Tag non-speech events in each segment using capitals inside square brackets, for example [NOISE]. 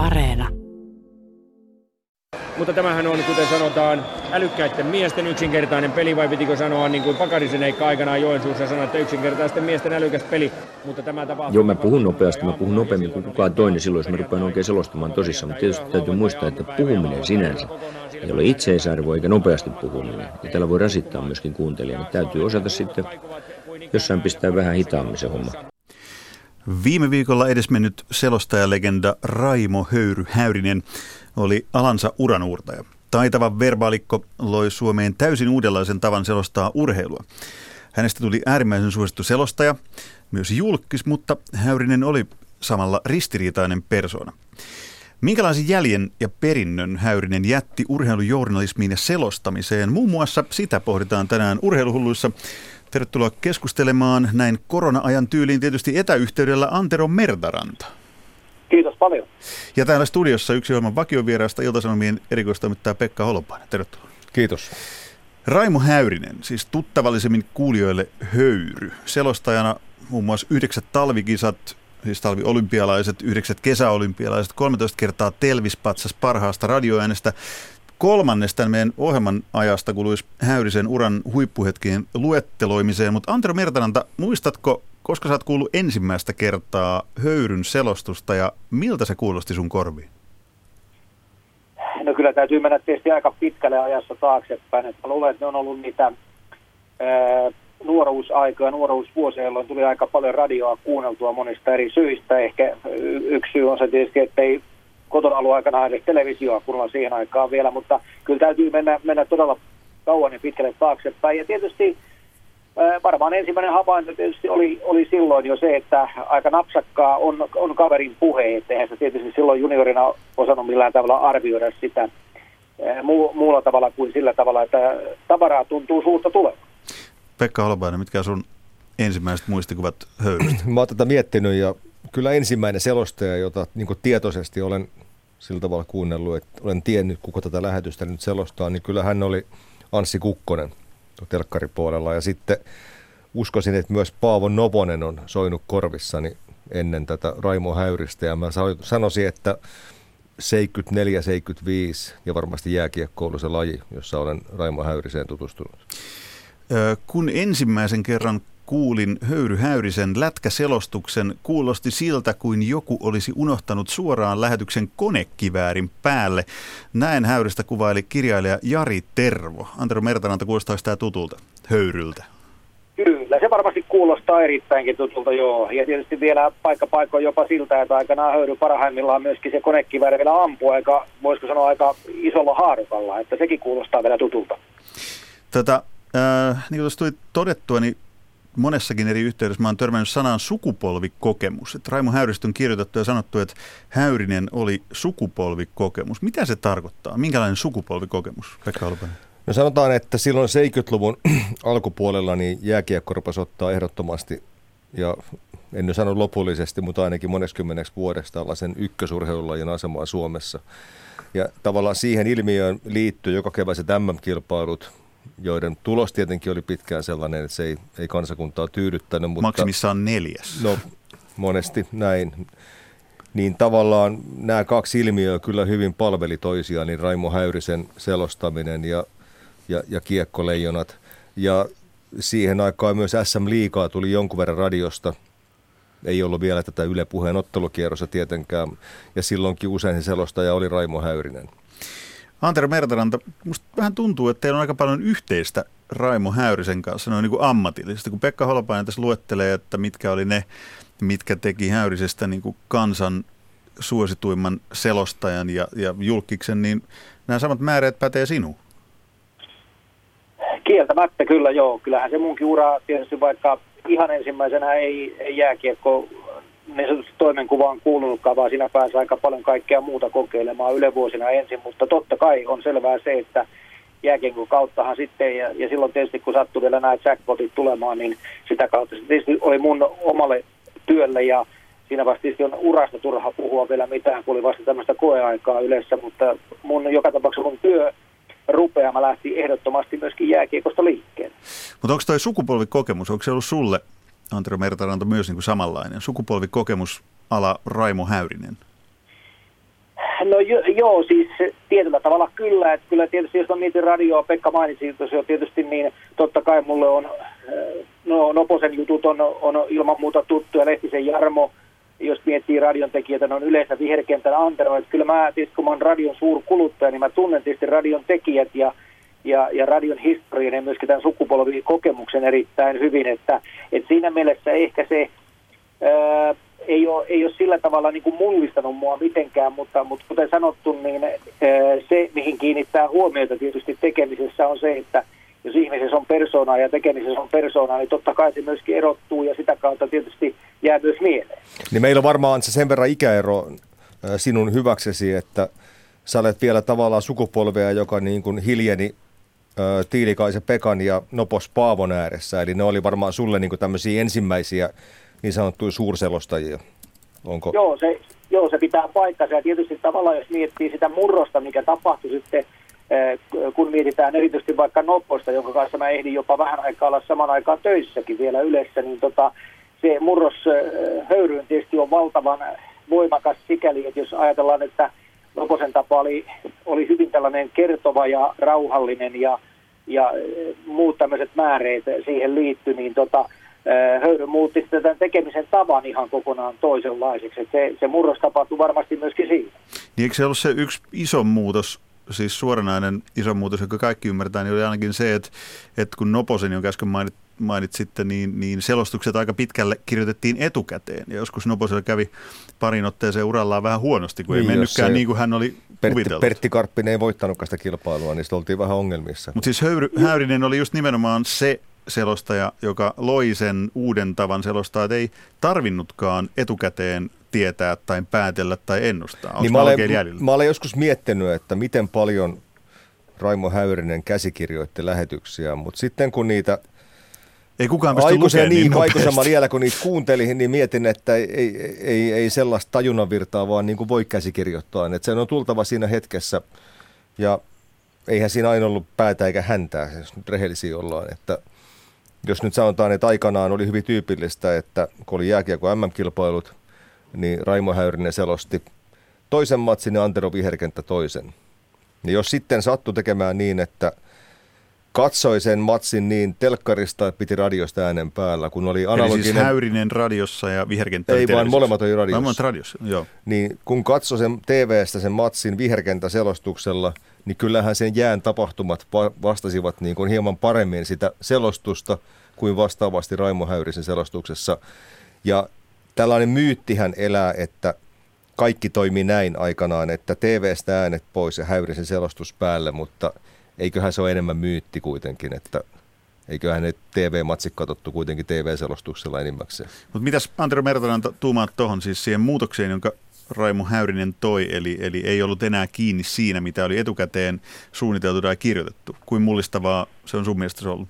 Areena. Mutta tämähän on, kuten sanotaan, älykkäiden miesten yksinkertainen peli, vai pitikö sanoa niin kuin Pakarisen Eikka aikanaan Joensuussa sanoi, että yksinkertaisten miesten älykäs peli, mutta tämä tapahtuu... Joo, mä puhun nopeasti, mä puhun nopeammin kuin kukaan toinen silloin, jos mä rupean oikein selostamaan tosissaan, mutta tietysti täytyy muistaa, että puhuminen sinänsä ei ole itseisarvo eikä nopeasti puhuminen, ja tällä voi rasittaa myöskin kuuntelijaa, täytyy osata sitten jossain pistää vähän hitaammin se homma. Viime viikolla edesmennyt selostajalegenda Raimo Höyry Häyrinen oli alansa uranuurtaja. Taitava verbaalikko loi Suomeen täysin uudenlaisen tavan selostaa urheilua. Hänestä tuli äärimmäisen suosittu selostaja, myös julkis, mutta Häyrinen oli samalla ristiriitainen persona. Minkälaisen jäljen ja perinnön Häyrinen jätti urheilujournalismiin ja selostamiseen? Muun muassa sitä pohditaan tänään urheiluhulluissa. Tervetuloa keskustelemaan näin korona-ajan tyyliin tietysti etäyhteydellä Antero Mertaranta. Kiitos paljon. Ja täällä studiossa yksi ohjelman vakiovieraasta Iltasanomien erikoistoimittaja Pekka Holopainen. Tervetuloa. Kiitos. Raimo Häyrinen, siis tuttavallisemmin kuulijoille höyry. Selostajana muun muassa yhdeksät talvikisat, siis talviolympialaiset, yhdeksät kesäolympialaiset, 13 kertaa Telvispatsas parhaasta radioäänestä, kolmannesta meidän ohjelman ajasta kuluisi Häyrisen uran huippuhetkien luetteloimiseen, mutta Antero Mertananta, muistatko, koska sä oot kuullut ensimmäistä kertaa höyryn selostusta ja miltä se kuulosti sun korviin? No kyllä täytyy mennä tietysti aika pitkälle ajassa taaksepäin. Että luulen, että ne on ollut niitä ää, nuoruusaikoja, nuoruusvuosia, jolloin tuli aika paljon radioa kuunneltua monista eri syistä. Ehkä yksi syy on se tietysti, että ei kotona ollut aikana edes televisioa kuunnella siihen aikaan vielä, mutta kyllä täytyy mennä, mennä todella kauan ja pitkälle taaksepäin. Ja tietysti varmaan ensimmäinen havainto tietysti oli, oli silloin jo se, että aika napsakkaa on, on kaverin puhe, että eihän se tietysti silloin juniorina osannut millään tavalla arvioida sitä muu, muulla tavalla kuin sillä tavalla, että tavaraa tuntuu suusta tulevan. Pekka Holopainen, mitkä sun ensimmäiset muistikuvat höyrystä? Mä oon tätä miettinyt ja kyllä ensimmäinen selostaja, jota niin tietoisesti olen sillä tavalla kuunnellut, että olen tiennyt, kuka tätä lähetystä nyt selostaa, niin kyllä hän oli Anssi Kukkonen telkkaripuolella. Ja sitten uskoisin, että myös Paavo Novonen on soinut korvissani ennen tätä Raimo Häyristä. Ja mä sanoisin, että 74-75 ja varmasti jääkiekko on se laji, jossa olen Raimo Häyriseen tutustunut. Kun ensimmäisen kerran kuulin Höyry Häyrisen lätkäselostuksen, kuulosti siltä kuin joku olisi unohtanut suoraan lähetyksen konekiväärin päälle. Näin Häyristä kuvaili kirjailija Jari Tervo. Antero Mertananta, kuulostaisi tämä tutulta Höyryltä? Kyllä, se varmasti kuulostaa erittäinkin tutulta, joo. Ja tietysti vielä paikka paikkoon jopa siltä, että aikanaan höyry parhaimmillaan myöskin se konekivääri vielä ampuu aika, voisiko sanoa aika isolla haarukalla, että sekin kuulostaa vielä tutulta. Tätä, äh, niin kuin tuossa tuli todettua, niin monessakin eri yhteydessä mä oon törmännyt sanaan sukupolvikokemus. Että Raimo Häyristä on kirjoitettu ja sanottu, että Häyrinen oli sukupolvikokemus. Mitä se tarkoittaa? Minkälainen sukupolvikokemus, Pekka Alpanen? No sanotaan, että silloin 70-luvun [CLEARS THROAT] alkupuolella niin jääkiekko rupesi ottaa ehdottomasti, ja en nyt sano lopullisesti, mutta ainakin moneskymmeneksi vuodesta tällaisen ykkösurheilulajin asemaa Suomessa. Ja tavallaan siihen ilmiöön liittyy joka keväiset MM-kilpailut, joiden tulos tietenkin oli pitkään sellainen, että se ei, ei kansakuntaa tyydyttänyt. Mutta, Maksimissaan neljäs. No, monesti näin. Niin tavallaan nämä kaksi ilmiöä kyllä hyvin palveli toisiaan, niin Raimo Häyrisen selostaminen ja, ja, ja kiekkoleijonat. Ja siihen aikaan myös SM Liikaa tuli jonkun verran radiosta. Ei ollut vielä tätä Yle Puheen ottelukierrossa tietenkään. Ja silloinkin usein se selostaja oli Raimo Häyrinen. Antero Mertaranta, musta vähän tuntuu, että teillä on aika paljon yhteistä Raimo Häyrisen kanssa noin niin kuin ammatillisesti. Kun Pekka Holopainen tässä luettelee, että mitkä oli ne, mitkä teki Häyrisestä niin kuin kansan suosituimman selostajan ja, ja julkiksen, niin nämä samat määrät pätee sinuun. Kieltämättä kyllä joo. Kyllähän se munkin ura tietysti vaikka ihan ensimmäisenä ei, ei jääkiekko niin sanotusti toimenkuvaan kuulunutkaan, vaan siinä pääsee aika paljon kaikkea muuta kokeilemaan ylevuosina ensin, mutta totta kai on selvää se, että jääkiekon kauttahan sitten, ja, ja silloin tietysti kun sattui vielä nämä jackpotit tulemaan, niin sitä kautta se tietysti oli mun omalle työlle, ja siinä vasta tietysti on urasta turha puhua vielä mitään, kun oli vasta tämmöistä koeaikaa yleensä, mutta mun joka tapauksessa mun työ rupeama lähti ehdottomasti myöskin jääkiekosta liikkeelle. Mutta onko toi sukupolvikokemus, onko se ollut sulle Antero Mertaranta myös niin kuin samanlainen. Sukupolvikokemus ala Raimo Häyrinen. No jo, joo, siis tietyllä tavalla kyllä. Että kyllä tietysti jos mä mietin radioa, Pekka mainitsi tosiaan tietysti, niin totta kai mulle on, no Noposen jutut on, on ilman muuta tuttuja, Lehtisen Jarmo, jos miettii radion tekijöitä, on yleensä viherkentän antero. Että kyllä mä tietysti kun mä oon radion suurkuluttaja, niin mä tunnen tietysti radion tekijät ja, ja, ja radion historian ja myöskin tämän sukupolvikokemuksen erittäin hyvin. Että, että siinä mielessä ehkä se... Ää, ei ole, ei ole sillä tavalla niin kuin mullistanut mua mitenkään, mutta, mutta kuten sanottu, niin se, mihin kiinnittää huomiota tietysti tekemisessä on se, että jos ihmisessä on persoonaa ja tekemisessä on persoonaa, niin totta kai se myöskin erottuu ja sitä kautta tietysti jää myös mieleen. Niin meillä varmaan se sen verran ikäero sinun hyväksesi, että sä olet vielä tavallaan sukupolvea, joka niin kuin hiljeni Tiilikaisen Pekan ja Nopos Paavon ääressä. Eli ne oli varmaan sulle niin tämmöisiä ensimmäisiä niin sanottuja suurselostajia. Onko? Joo, se, joo, se pitää paikkansa ja tietysti tavallaan jos miettii sitä murrosta, mikä tapahtui sitten, kun mietitään erityisesti vaikka Noposta, jonka kanssa mä ehdin jopa vähän aikaa olla saman aikaan töissäkin vielä yleensä, niin tota, se murros höyryyn tietysti on valtavan voimakas sikäli, että jos ajatellaan, että Noposen tapa oli, oli hyvin tällainen kertova ja rauhallinen ja, ja eh, muut tämmöiset määreet siihen liittyi, niin tota, Höyry muutti tämän tekemisen tavan ihan kokonaan toisenlaiseksi. se, se murros tapahtui varmasti myöskin siinä. Niin eikö se ollut se yksi iso muutos, siis suoranainen iso muutos, joka kaikki ymmärtää, niin oli ainakin se, että, että kun Noposen, jonka äsken mainit, mainitsitte, niin, niin selostukset aika pitkälle kirjoitettiin etukäteen. Ja joskus Noposella kävi parin otteeseen urallaan vähän huonosti, kun niin, ei mennytkään niin kuin hän oli Pertti, kuvitellut. Pertti Karppinen ei voittanutkaan sitä kilpailua, niin oltiin vähän ongelmissa. Mutta siis Höyry, Häyrinen oli just nimenomaan se selostaja, joka loi sen uuden tavan selostaa, että ei tarvinnutkaan etukäteen tietää tai päätellä tai ennustaa. Onko niin mä, olen, mä olen joskus miettinyt, että miten paljon Raimo Häyrinen käsikirjoitti lähetyksiä, mutta sitten kun niitä ei kukaan pysty lukemaan niin, niin vielä, kun niitä kuuntelin, niin mietin, että ei, ei, ei, ei sellaista tajunnanvirtaa vaan niin kuin voi käsikirjoittaa. Että sen on tultava siinä hetkessä ja eihän siinä aina ollut päätä eikä häntää, jos nyt rehellisiä ollaan. Että jos nyt sanotaan, että aikanaan oli hyvin tyypillistä, että kun oli jääkiekko MM-kilpailut, niin Raimo Häyrinen selosti toisen matsin ja Antero Viherkenttä toisen. Ja jos sitten sattui tekemään niin, että katsoi sen matsin niin telkkarista, että piti radiosta äänen päällä, kun oli analoginen... Eli siis Häyrinen radiossa ja Viherkenttä Ei vaan molemmat oli radiossa. Molemmat radiossa, joo. Niin kun katsoi sen TVstä sen matsin Viherkentä selostuksella, niin kyllähän sen jään tapahtumat vastasivat niin kuin hieman paremmin sitä selostusta kuin vastaavasti Raimo Häyrisen selostuksessa. Ja tällainen myyttihän elää, että kaikki toimi näin aikanaan, että TVstä äänet pois ja Häyrisen selostus päälle, mutta eiköhän se ole enemmän myytti kuitenkin, että eiköhän ne TV-matsit katsottu kuitenkin TV-selostuksella enimmäkseen. Mutta mitäs Antero Mertonen tuumaat tuohon siis siihen muutokseen, jonka Raimo Häyrinen toi, eli, eli ei ollut enää kiinni siinä, mitä oli etukäteen suunniteltu tai kirjoitettu. Kuin mullistavaa se on sun mielestä ollut?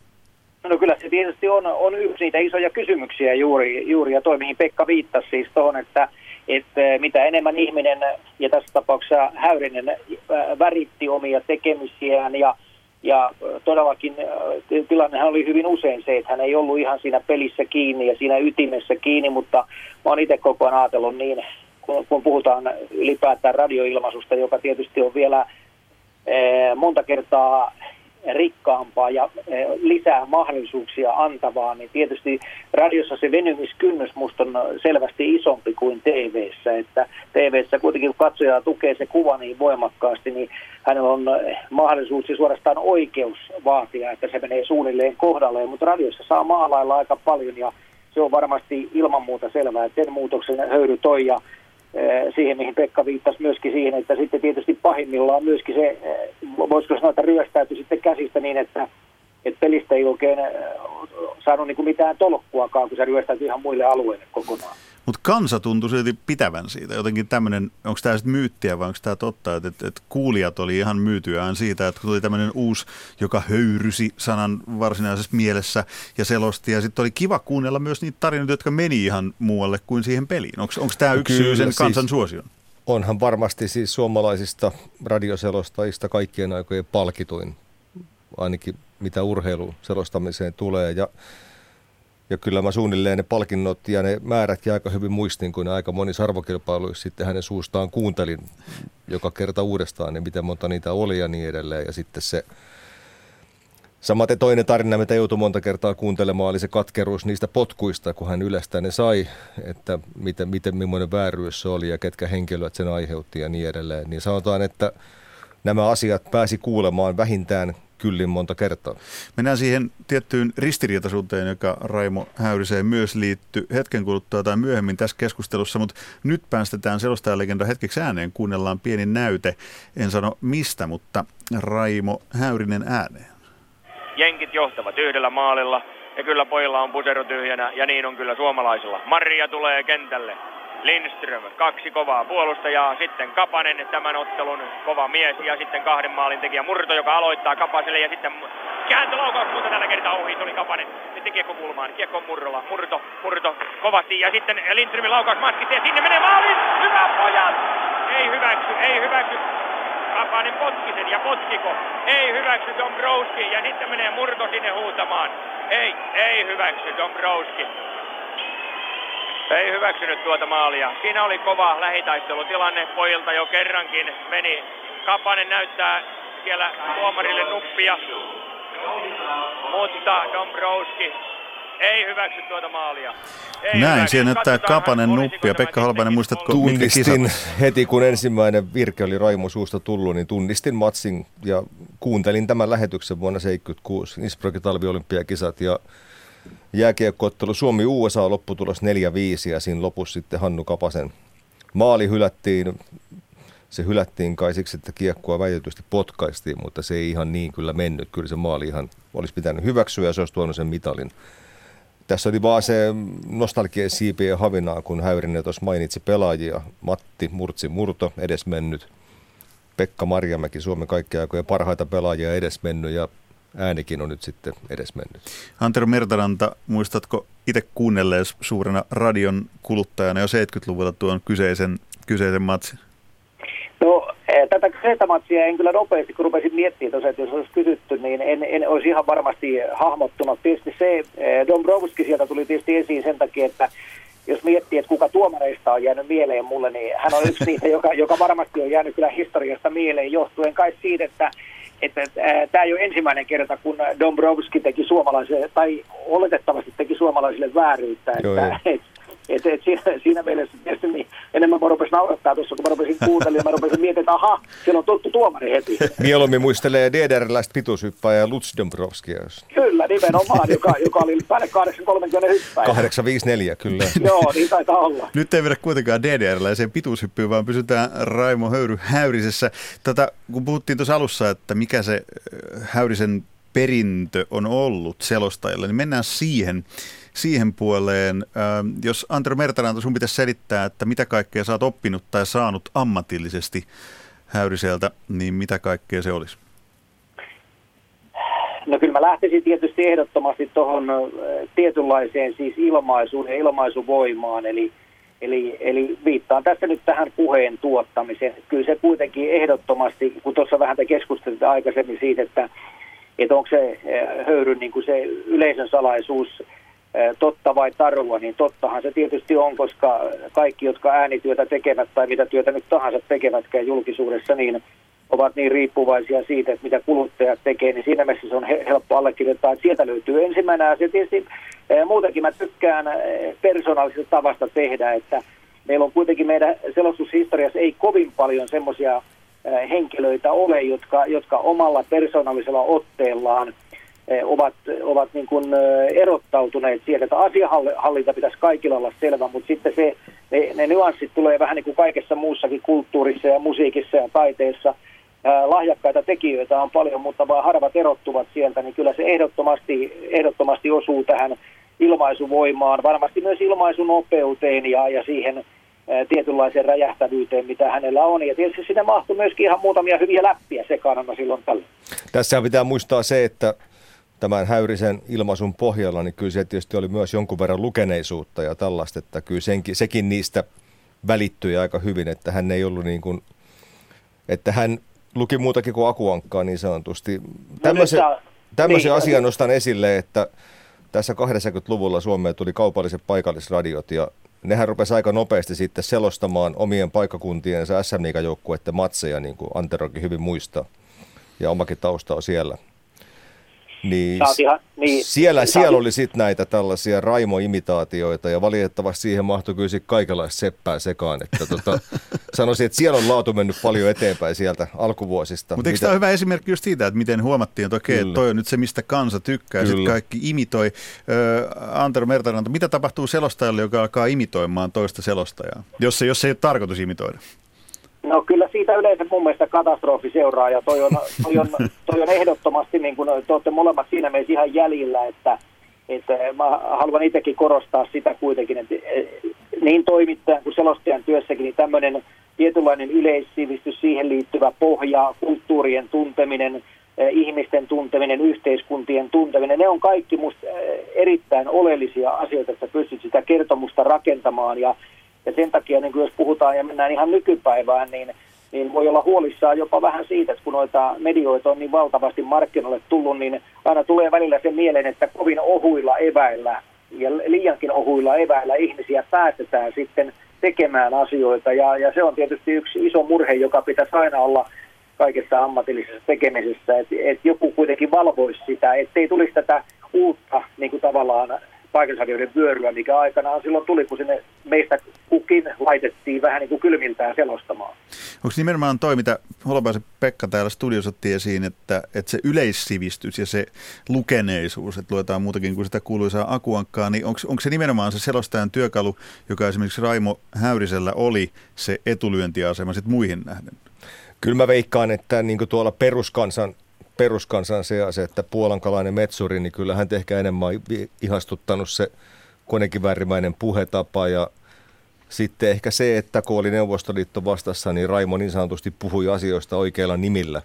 No kyllä se tietysti on, on yksi niitä isoja kysymyksiä juuri, juuri ja toi mihin Pekka viittasi siis tuohon, että, että mitä enemmän ihminen ja tässä tapauksessa Häyrinen äh, väritti omia tekemisiään ja, ja todellakin äh, tilannehan oli hyvin usein se, että hän ei ollut ihan siinä pelissä kiinni ja siinä ytimessä kiinni, mutta mä oon itse koko ajan ajatellut niin, kun, kun puhutaan ylipäätään radioilmaisusta, joka tietysti on vielä monta kertaa rikkaampaa ja eh, lisää mahdollisuuksia antavaa, niin tietysti radiossa se venymiskynnys musta on selvästi isompi kuin TV:ssä, että TV:ssä kuitenkin kun katsoja tukee se kuva niin voimakkaasti, niin hänellä on eh, mahdollisuus ja suorastaan oikeus vaatia, että se menee suunnilleen kohdalleen, mutta radiossa saa maalailla aika paljon ja se on varmasti ilman muuta selvää, että sen muutoksen höyry toi. Ja siihen, mihin Pekka viittasi myöskin siihen, että sitten tietysti pahimmillaan myöskin se, eh, voisiko sanoa, että ryöstäytyi sitten käsistä niin, että, että pelistä ei oikein eh, saanut niin kuin mitään tolkkuakaan, kun se ryöstäytyi ihan muille alueille kokonaan. Mutta kansa tuntui silti pitävän siitä. Jotenkin tämmöinen, onko tämä sitten myyttiä vai onko tämä totta, että, että, että kuulijat oli ihan myytyään siitä, että tuli tämmöinen uusi, joka höyrysi sanan varsinaisessa mielessä ja selosti. Ja sitten oli kiva kuunnella myös niitä tarinoita, jotka meni ihan muualle kuin siihen peliin. Onko tämä yksi syy sen kansan siis, suosion? Onhan varmasti siis suomalaisista radioselostajista kaikkien aikojen palkituin, ainakin mitä urheiluselostamiseen tulee. Ja ja kyllä mä suunnilleen ne palkinnot ja ne määrät jää aika hyvin muistiin, kun aika monissa arvokilpailuissa sitten hänen suustaan kuuntelin joka kerta uudestaan, niin miten monta niitä oli ja niin edelleen. Ja sitten se Samaten toinen tarina, mitä joutui monta kertaa kuuntelemaan, oli se katkeruus niistä potkuista, kun hän ylestä ne sai, että miten, miten millainen vääryys se oli ja ketkä henkilöt sen aiheutti ja niin edelleen. Niin sanotaan, että nämä asiat pääsi kuulemaan vähintään kyllin monta kertaa. Mennään siihen tiettyyn ristiriitaisuuteen, joka Raimo Häyriseen myös liittyy hetken kuluttua tai myöhemmin tässä keskustelussa, mutta nyt päästetään selostajalegenda hetkeksi ääneen, kuunnellaan pieni näyte. En sano mistä, mutta Raimo Häyrinen ääneen. Jenkit johtavat yhdellä maalilla ja kyllä pojilla on pusero tyhjänä ja niin on kyllä suomalaisilla. Maria tulee kentälle. Lindström, kaksi kovaa puolustajaa, sitten Kapanen, tämän ottelun kova mies ja sitten kahden maalin tekijä Murto, joka aloittaa Kapaselle ja sitten kääntölaukaus, mutta tällä kertaa ohi tuli Kapanen. Sitten kiekko kulmaan, kiekko Murrola, Murto, Murto kovasti ja sitten Lindströmin laukaus maskissa ja sinne menee maaliin, hyvä pojat! Ei hyväksy, ei hyväksy, Kapanen potki sen ja potkiko. Ei hyväksy Dombrowski ja sitten menee Murto sinne huutamaan. Ei, ei hyväksy Dombrowski. Ei hyväksynyt tuota maalia. Siinä oli kova lähitaistelutilanne. Pojilta jo kerrankin meni. Kapanen näyttää siellä tuomarille nuppia. Mutta Dombrowski ei hyväksy tuota maalia. Ei Näin, siihen näyttää Kapanen nuppi ja Pekka Holpanen, muistatko Tunnistin heti, kun ensimmäinen virke oli Raimo suusta tullut, niin tunnistin matsin ja kuuntelin tämän lähetyksen vuonna 1976, Innsbruckin talviolympiakisat ja jääkiekkoottelu Suomi-USA lopputulos 4-5 ja siinä lopussa sitten Hannu Kapasen maali hylättiin. Se hylättiin kai siksi, että kiekkoa väitetysti potkaistiin, mutta se ei ihan niin kyllä mennyt. Kyllä se maali ihan olisi pitänyt hyväksyä ja se olisi tuonut sen mitalin. Tässä oli vaan se nostalgien siipien havinaa, kun Häyrinen tuossa mainitsi pelaajia. Matti Murtsi Murto, edesmennyt. Pekka Marjamäki, Suomen kaikkien aikojen parhaita pelaajia edesmennyt ja äänikin on nyt sitten edesmennyt. Antero Mertaranta, muistatko itse kuunnellees suurena radion kuluttajana jo 70-luvulla tuon kyseisen, kyseisen matsin? No Eh, tätä kyseistä matsia en kyllä nopeasti, kun rupesin miettimään tosiaan, että jos olisi kysytty, niin en, en olisi ihan varmasti hahmottunut. Tietysti se, eh, Dombrovski sieltä tuli tietysti esiin sen takia, että jos miettii, että kuka tuomareista on jäänyt mieleen mulle, niin hän on yksi niitä, [LAUGHS] joka, joka varmasti on jäänyt kyllä historiasta mieleen johtuen kai siitä, että että tämä ei ole ensimmäinen kerta, kun Dombrovski teki suomalaisille, tai oletettavasti teki suomalaisille vääryyttä. Joo, että, [LAUGHS] et, et, et siinä, siinä mielessä tietysti niin enemmän mä rupesin naurattaa tuossa, kun mä rupesin kuuntelemaan, mä rupesin miettimään, että aha, siellä on tuttu tuomari heti. Mieluummin muistelee DDR-läistä pituushyppääjää Lutz Dombrovskia. Kyllä, nimenomaan, joka, joka oli päälle 830 hyppäjä. 854, kyllä. [LAUGHS] Joo, niin taitaa olla. Nyt ei vedä kuitenkaan DDR-läiseen pituushyppyyn, vaan pysytään Raimo Höyry Häyrisessä. Tätä, kun puhuttiin tuossa alussa, että mikä se Häyrisen perintö on ollut selostajille, niin mennään siihen siihen puoleen. Jos Antero Mertaranta, sun pitäisi selittää, että mitä kaikkea sä oot oppinut tai saanut ammatillisesti Häyriseltä, niin mitä kaikkea se olisi? No kyllä mä lähtisin tietysti ehdottomasti tuohon tietynlaiseen siis ilmaisuun ja ilmaisuvoimaan, eli, eli, eli viittaan tässä nyt tähän puheen tuottamiseen. Kyllä se kuitenkin ehdottomasti, kun tuossa vähän te keskustelitte aikaisemmin siitä, että, että onko se höyryn niin kuin se yleisön salaisuus totta vai tarua, niin tottahan se tietysti on, koska kaikki, jotka äänityötä tekevät tai mitä työtä nyt tahansa tekevätkään julkisuudessa, niin ovat niin riippuvaisia siitä, että mitä kuluttajat tekee, niin siinä mielessä se on helppo allekirjoittaa, että sieltä löytyy ensimmäinen asia. Tietysti muutenkin mä tykkään persoonallisesta tavasta tehdä, että meillä on kuitenkin meidän selostushistoriassa ei kovin paljon semmoisia henkilöitä ole, jotka, jotka omalla persoonallisella otteellaan – ovat, ovat niin kuin eh, erottautuneet sieltä, että asiahallinta pitäisi kaikilla olla selvä, mutta sitten se, ne, ne nyanssit tulee vähän niin kuin kaikessa muussakin kulttuurissa ja musiikissa ja taiteessa. lahjakkaita tekijöitä on paljon, mutta vaan harvat erottuvat sieltä, niin kyllä se ehdottomasti, ehdottomasti osuu tähän ilmaisuvoimaan, varmasti myös ilmaisunopeuteen ja, ja siihen tietynlaiseen räjähtävyyteen, mitä hänellä on. Ja tietysti sinne mahtuu myöskin ihan muutamia hyviä läppiä sekaan silloin tällä. Tässä pitää muistaa se, että tämän häyrisen ilmaisun pohjalla, niin kyllä se tietysti oli myös jonkun verran lukeneisuutta ja tällaista, että kyllä senkin, sekin niistä välittyi aika hyvin, että hän ei ollut niin kuin, että hän luki muutakin kuin akuankkaa niin sanotusti. Tämmöisen, no tämmöisen niin, asian nostan esille, että tässä 80-luvulla Suomeen tuli kaupalliset paikallisradiot ja nehän rupesi aika nopeasti sitten selostamaan omien paikkakuntiensa SM joukkueiden matseja, niin kuin Anterokin hyvin muistaa. Ja omakin tausta on siellä. Niin, ihan, niin siellä, siellä oli sitten näitä tällaisia Raimo-imitaatioita ja valitettavasti siihen mahtui kyllä kaikenlaista seppää sekaan. Että tota, [LAUGHS] sanoisin, että siellä on laatu mennyt paljon eteenpäin sieltä alkuvuosista. Mutta eikö mitä... tämä ole hyvä esimerkki just siitä, että miten huomattiin, että okei, okay, toi on nyt se, mistä kansa tykkää, sitten kaikki imitoi. Öö, Antero Mertaranta, mitä tapahtuu selostajalle, joka alkaa imitoimaan toista selostajaa, jos, jos se ei ole tarkoitus imitoida? No kyllä siitä yleensä mun mielestä katastrofi seuraa ja toi on, [LAUGHS] toi on, toi on ehdottomasti, niin kuin te olette molemmat siinä mielessä ihan jäljillä, että, että mä haluan itsekin korostaa sitä kuitenkin, että niin toimittajan kuin selostajan työssäkin, niin tämmöinen tietynlainen yleissivistys, siihen liittyvä pohja, kulttuurien tunteminen, ihmisten tunteminen, yhteiskuntien tunteminen, ne on kaikki musta erittäin oleellisia asioita, että pystyt sitä kertomusta rakentamaan ja ja sen takia, niin jos puhutaan ja mennään ihan nykypäivään, niin, niin voi olla huolissaan jopa vähän siitä, että kun noita medioita on niin valtavasti markkinoille tullut, niin aina tulee välillä se mieleen, että kovin ohuilla eväillä ja liiankin ohuilla eväillä ihmisiä päätetään sitten tekemään asioita. Ja, ja se on tietysti yksi iso murhe, joka pitäisi aina olla kaikessa ammatillisessa tekemisessä, että, että joku kuitenkin valvoisi sitä, ettei tulisi tätä uutta niin kuin tavallaan paikallisradioiden vyöryä, mikä aikanaan silloin tuli, kun sinne meistä kukin laitettiin vähän niin kuin kylmiltään selostamaan. Onko nimenomaan toi, mitä Holopaisen Pekka täällä studiossa otti esiin, että, että se yleissivistys ja se lukeneisuus, että luetaan muutakin kuin sitä kuuluisaa akuankkaa, niin onko, onko se nimenomaan se selostajan työkalu, joka esimerkiksi Raimo Häyrisellä oli se etulyöntiasema sitten muihin nähden? Kyllä mä veikkaan, että niin tuolla peruskansan peruskansan seassa, että puolankalainen metsuri, niin kyllä hän ehkä enemmän ihastuttanut se konekiväärimäinen puhetapa ja sitten ehkä se, että kun oli Neuvostoliitto vastassa, niin Raimo niin sanotusti puhui asioista oikeilla nimillä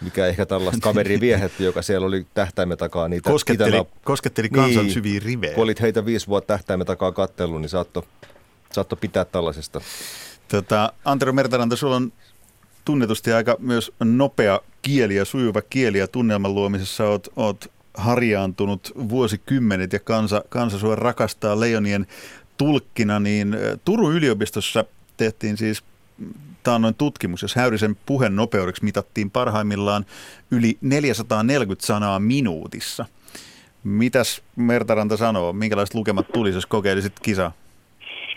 mikä ehkä tällaista [LAUGHS] kaveri viehätti, joka siellä oli tähtäimen takaa niitä. Kosketteli, itänä, kosketteli kansan niin, syviä rivejä. Kun olit heitä viisi vuotta tähtäimen takaa kattellut, niin saatto, saatto pitää tällaisesta. Tota, Antero Mertaranta, sulla on tunnetusti aika myös nopea kieli ja sujuva kieli ja tunnelman luomisessa oot, oot harjaantunut vuosikymmenet ja kansa, kansa sua rakastaa leijonien tulkkina, niin Turun yliopistossa tehtiin siis taannoin tutkimus, jos Häyrisen puheen nopeudeksi mitattiin parhaimmillaan yli 440 sanaa minuutissa. Mitäs Mertaranta sanoo? Minkälaiset lukemat tulisi, jos kokeilisit kisaa?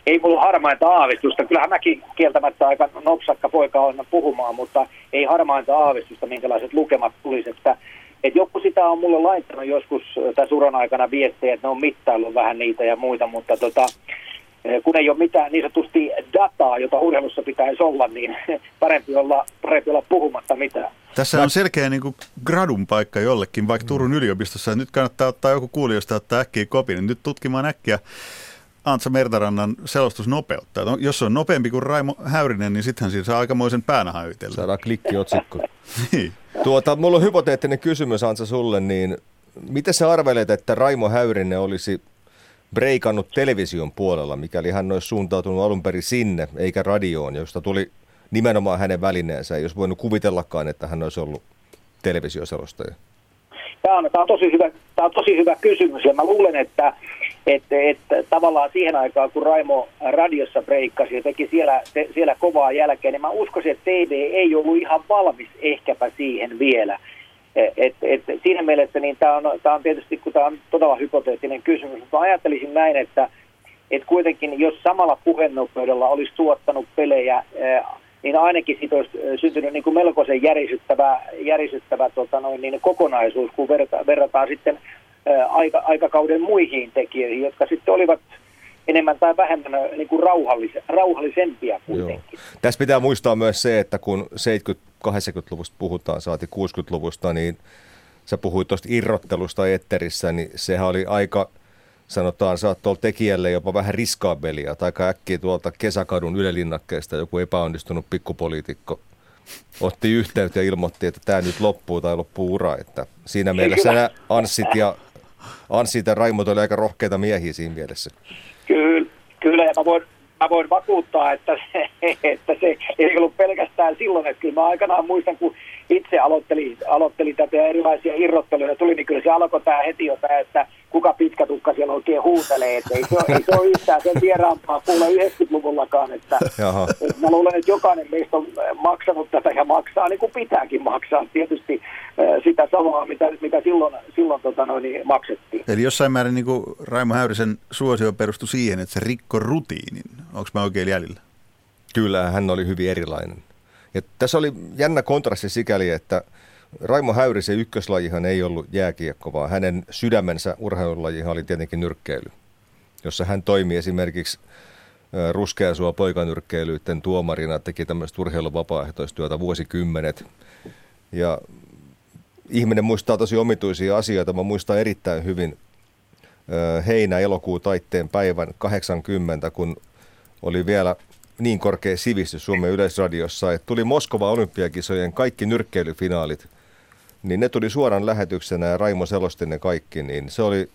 Ei mulla harmainta aavistusta. Kyllähän mäkin kieltämättä aika nopsakka poika on puhumaan, mutta ei harmainta aavistusta, minkälaiset lukemat tulisi. Että, että joku sitä on mulle laittanut joskus tässä uran aikana viestejä, että ne on mittaillut vähän niitä ja muita, mutta tota, kun ei ole mitään niin sanotusti dataa, jota urheilussa pitäisi olla, niin [LAUGHS] parempi olla, parempi olla puhumatta mitään. Tässä on selkeä niin kuin gradun paikka jollekin, vaikka Turun yliopistossa. Nyt kannattaa ottaa joku kuulijoista ottaa äkkiä kopin. Niin nyt tutkimaan äkkiä Antsa Mertarannan selostusnopeutta. No, jos se on nopeampi kuin Raimo Häyrinen, niin sittenhän siinä saa aikamoisen päänahan ytellä. Saadaan klikkiotsikko. [LAUGHS] niin. Tuota, mulla on hypoteettinen kysymys Antsa sulle, niin miten sä arvelet, että Raimo Häyrinen olisi breikannut television puolella, mikäli hän olisi suuntautunut alun perin sinne, eikä radioon, josta tuli nimenomaan hänen välineensä. Ei olisi voinut kuvitellakaan, että hän olisi ollut televisioselostaja. Tämä on, tämä on, tosi, hyvä, tämä on tosi hyvä kysymys ja mä luulen, että, että, että tavallaan siihen aikaan, kun Raimo radiossa breikkasi ja teki siellä, te, siellä kovaa jälkeen, niin mä uskoisin, että TV ei ollut ihan valmis ehkäpä siihen vielä. Et, et, siinä mielessä niin tämä on, on tietysti, kun tämä on todella hypoteettinen kysymys, mutta ajattelisin näin, että, että kuitenkin jos samalla puhenopeudella olisi tuottanut pelejä niin ainakin siitä olisi syntynyt niin kuin melkoisen järisyttävä, järisyttävä tota noin, niin kokonaisuus, kun verrataan, verrataan sitten aika, aikakauden muihin tekijöihin, jotka sitten olivat enemmän tai vähemmän niin kuin rauhallis, rauhallisempia kuitenkin. Joo. Tässä pitää muistaa myös se, että kun 70-80-luvusta puhutaan, saati 60-luvusta, niin sä puhuit tuosta irrottelusta etterissä, niin sehän oli aika – sanotaan saattoi tekijälle jopa vähän riskaabelia, tai äkkiä tuolta kesäkadun ylelinnakkeesta joku epäonnistunut pikkupoliitikko otti yhteyttä ja ilmoitti, että tämä nyt loppuu tai loppuu ura. Että siinä mielessä nämä Anssit ja, Anssit ja Raimot oli aika rohkeita miehiä siinä mielessä. Kyllä, kyllä ja mä voin, mä voin vakuuttaa, että se, [LAUGHS] että se ei ollut pelkästään silloin, että kyllä mä aikanaan muistan, kun itse aloittelin, aloittelin tätä erilaisia irrotteluja tuli, niin kyllä se alkoi tämä heti jo tämä, että kuka pitkä siellä oikein huutelee, että ei se ole, ei se ole yhtään sen vieraampaa kuule 90-luvullakaan, että, että mä luulen, että jokainen meistä on maksanut tätä ja maksaa niin kuin pitääkin maksaa tietysti sitä samaa, mitä, mitä silloin, silloin tota noin, niin maksettiin. Eli jossain määrin niin kuin Raimo Häyrisen suosio perustui siihen, että se rikko rutiinin. Onko mä oikein jäljellä? Kyllä, hän oli hyvin erilainen. Ja tässä oli jännä kontrasti sikäli, että Raimo Häyrisen ykköslajihan ei ollut jääkiekko, vaan hänen sydämensä urheilulajihan oli tietenkin nyrkkeily, jossa hän toimi esimerkiksi ruskeasua poikanyrkkeilyiden tuomarina, teki tämmöistä urheiluvapaaehtoistyötä vuosikymmenet. Ja ihminen muistaa tosi omituisia asioita. Mä muistan erittäin hyvin heinä-elokuu taitteen päivän 80, kun oli vielä niin korkea sivistys Suomen yleisradiossa, että tuli Moskova olympiakisojen kaikki nyrkkeilyfinaalit, niin ne tuli suoran lähetyksenä ja Raimo selosti ne kaikki, niin se oli,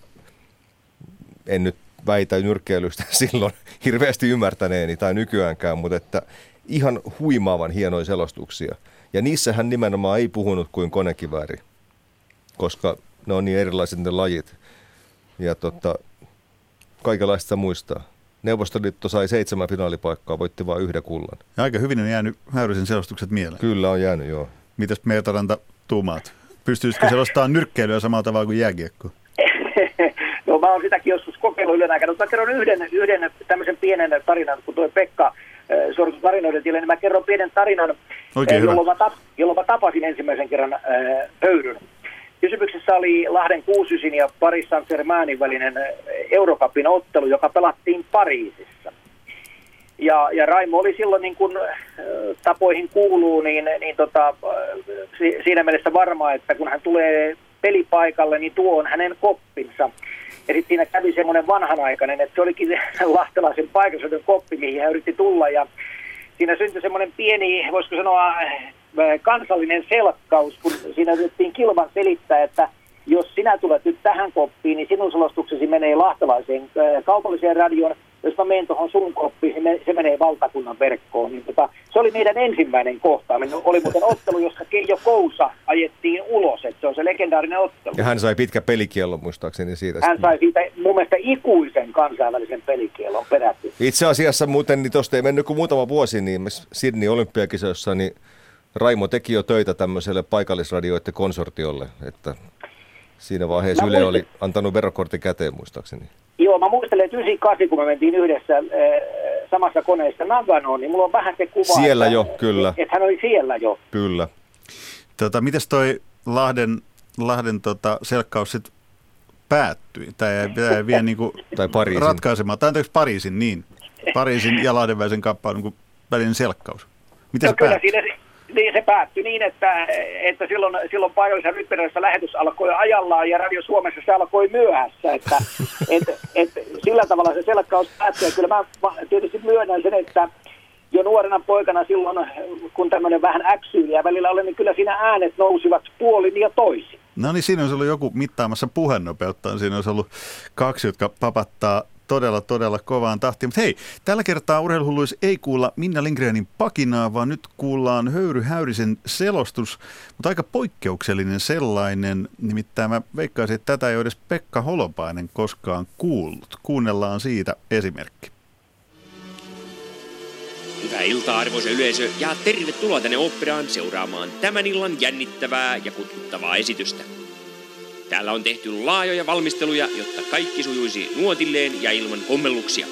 en nyt väitä nyrkkeilystä [LAUGHS] silloin hirveästi ymmärtäneeni tai nykyäänkään, mutta että ihan huimaavan hienoja selostuksia. Ja niissä hän nimenomaan ei puhunut kuin konekivääri, koska ne on niin erilaiset ne lajit. Ja tota, kaikenlaista muistaa. Neuvostoliitto sai seitsemän finaalipaikkaa, voitti vain yhden kullan. Ja aika hyvin on jäänyt Häyrysen selostukset mieleen. Kyllä on jäänyt, joo. Mitäs Meetaranta tuumaat? Pystyisikö selostamaan nyrkkeilyä samalla tavalla kuin jääkiekko? [LAUGHS] no mä oon sitäkin joskus kokeillut ylen aikana, mutta mä kerron yhden, yhden tämmöisen pienen tarinan, kun tuo Pekka äh, suoritus tarinoiden tielle, niin mä kerron pienen tarinan, Oikein jolloin, mä tap, jolloin mä tapasin ensimmäisen kerran äh, höyryn. Kysymyksessä oli Lahden 69 ja Paris Saint-Germainin välinen Eurocupin ottelu, joka pelattiin Pariisissa. Ja, ja Raimo oli silloin niin kuin tapoihin kuuluu, niin, niin tota, siinä mielessä varma, että kun hän tulee pelipaikalle, niin tuo on hänen koppinsa. Ja sitten siinä kävi semmoinen vanhanaikainen, että se olikin [LAUGHS] lahtelaisen paikallisuuden koppi, mihin hän yritti tulla. Ja siinä syntyi semmoinen pieni, voisiko sanoa, kansallinen selkkaus, kun siinä yritettiin kilvan selittää, että jos sinä tulet nyt tähän koppiin, niin sinun selostuksesi menee lahtelaiseen kaupalliseen radioon. Jos mä menen tuohon sun koppiin, se menee valtakunnan verkkoon. Niin tota, se oli meidän ensimmäinen kohtaaminen. Oli muuten ottelu, jossa Keijo Kousa ajettiin ulos. Että se on se legendaarinen ottelu. Ja hän sai pitkä pelikiellon muistaakseni siitä. Hän sai siitä mun mielestä ikuisen kansainvälisen pelikiellon perätty. Itse asiassa muuten, niin tuosta ei mennyt kuin muutama vuosi, niin Sydney olympiakisoissa, niin Raimo teki jo töitä tämmöiselle paikallisradioiden konsortiolle, että siinä vaiheessa Yle oli antanut verokortin käteen muistaakseni. Joo, mä muistelen, että 98, kun me mentiin yhdessä äh, samassa koneessa Naganoon, niin mulla on vähän se kuva, Siellä että, jo, kyllä. Että, että hän oli siellä jo. Kyllä. Tota, mites toi Lahden, Lahden tota, selkkaus sitten päättyi? Tämä ei, tämä ei vie niinku [LAUGHS] tai Pariisin. ratkaisemaan. Tai anteeksi Pariisin, niin. Pariisin ja Lahden välisen kappalein niin välinen selkkaus. Miten no, se kyllä päättyi? siinä, niin se päättyi niin, että, että silloin, silloin paikallisen ryppyrässä lähetys alkoi ajallaan ja Radio Suomessa se alkoi myöhässä. Että, [LAUGHS] et, et, sillä tavalla se selkkaus päättyi. Ja kyllä mä tietysti myönnän sen, että jo nuorena poikana silloin, kun tämmöinen vähän äksyyliä välillä oli, niin kyllä siinä äänet nousivat puolin ja toisin. No niin, siinä olisi ollut joku mittaamassa puhenopeutta. Siinä olisi ollut kaksi, jotka papattaa todella, todella kovaan tahtiin. Mutta hei, tällä kertaa urheiluhulluissa ei kuulla Minna Lindgrenin pakinaa, vaan nyt kuullaan Höyry Häyrisen selostus, mutta aika poikkeuksellinen sellainen. Nimittäin mä veikkaisin, että tätä ei ole edes Pekka Holopainen koskaan kuullut. Kuunnellaan siitä esimerkki. Hyvää iltaa arvoisa yleisö ja tervetuloa tänne operaan seuraamaan tämän illan jännittävää ja kutkuttavaa esitystä. Täällä on tehty laajoja valmisteluja, jotta kaikki sujuisi nuotilleen ja ilman kommelluksia.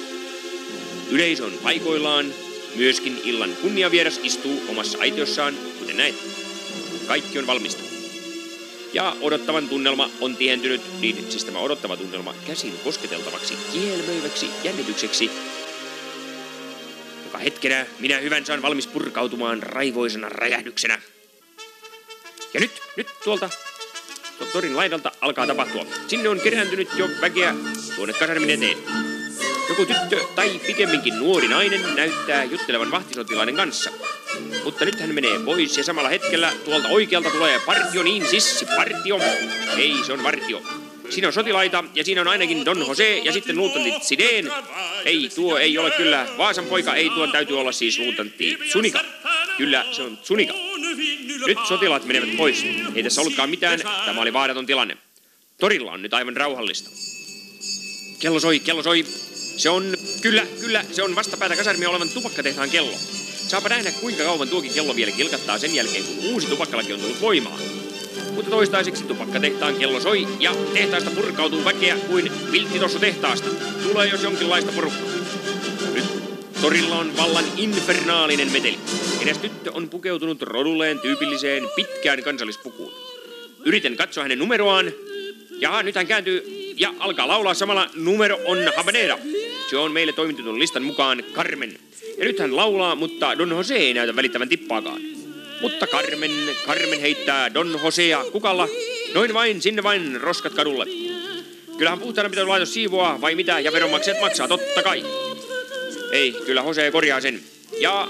Yleisö on paikoillaan, myöskin illan kunniavieras istuu omassa aitiossaan, kuten näet. Kaikki on valmista. Ja odottavan tunnelma on tihentynyt, niin siis tämä odottava tunnelma käsin kosketeltavaksi, kielmöiväksi jännitykseksi, joka hetkenä minä hyvän saan valmis purkautumaan raivoisena räjähdyksenä. Ja nyt, nyt tuolta torin laidalta alkaa tapahtua. Sinne on kerääntynyt jo väkeä tuonne kasarmin eteen. Joku tyttö tai pikemminkin nuori nainen näyttää juttelevan vahtisotilaiden kanssa. Mutta nyt hän menee pois ja samalla hetkellä tuolta oikealta tulee partio, niin sissi, partio. Ei, se on vartio. Siinä on sotilaita ja siinä on ainakin Don Jose ja sitten luutantit Sideen. Ei, tuo ei ole kyllä Vaasan poika, ei tuon täytyy olla siis luutantti Sunika. Kyllä, se on Sunika. Nyt sotilaat menevät pois. Ei tässä ollutkaan mitään, tämä oli vaaraton tilanne. Torilla on nyt aivan rauhallista. kello soi, kello soi. Se on, kyllä, kyllä, se on vastapäätä kasarmia olevan tupakkatehtaan kello. Saapa nähdä, kuinka kauan tuokin kello vielä kilkattaa sen jälkeen, kun uusi tupakkalaki on tullut voimaan. Mutta toistaiseksi tupakkatehtaan kello soi ja tehtaasta purkautuu väkeä kuin vilttitossu tehtaasta. Tulee jos jonkinlaista porukkaa. Torilla on vallan infernaalinen meteli. Edes tyttö on pukeutunut rodulleen tyypilliseen pitkään kansallispukuun. Yritän katsoa hänen numeroaan. Ja nyt hän kääntyy ja alkaa laulaa samalla numero on habanera. Se on meille toimitetun listan mukaan Carmen. Ja nyt hän laulaa, mutta Don Jose ei näytä välittävän tippaakaan. Mutta Carmen, Carmen heittää Don Josea kukalla. Noin vain, sinne vain, roskat kadulle. Kyllähän puhtaanapito laitos siivoa, vai mitä, ja veronmaksajat maksaa, totta kai. Ei, kyllä Jose korjaa sen. Ja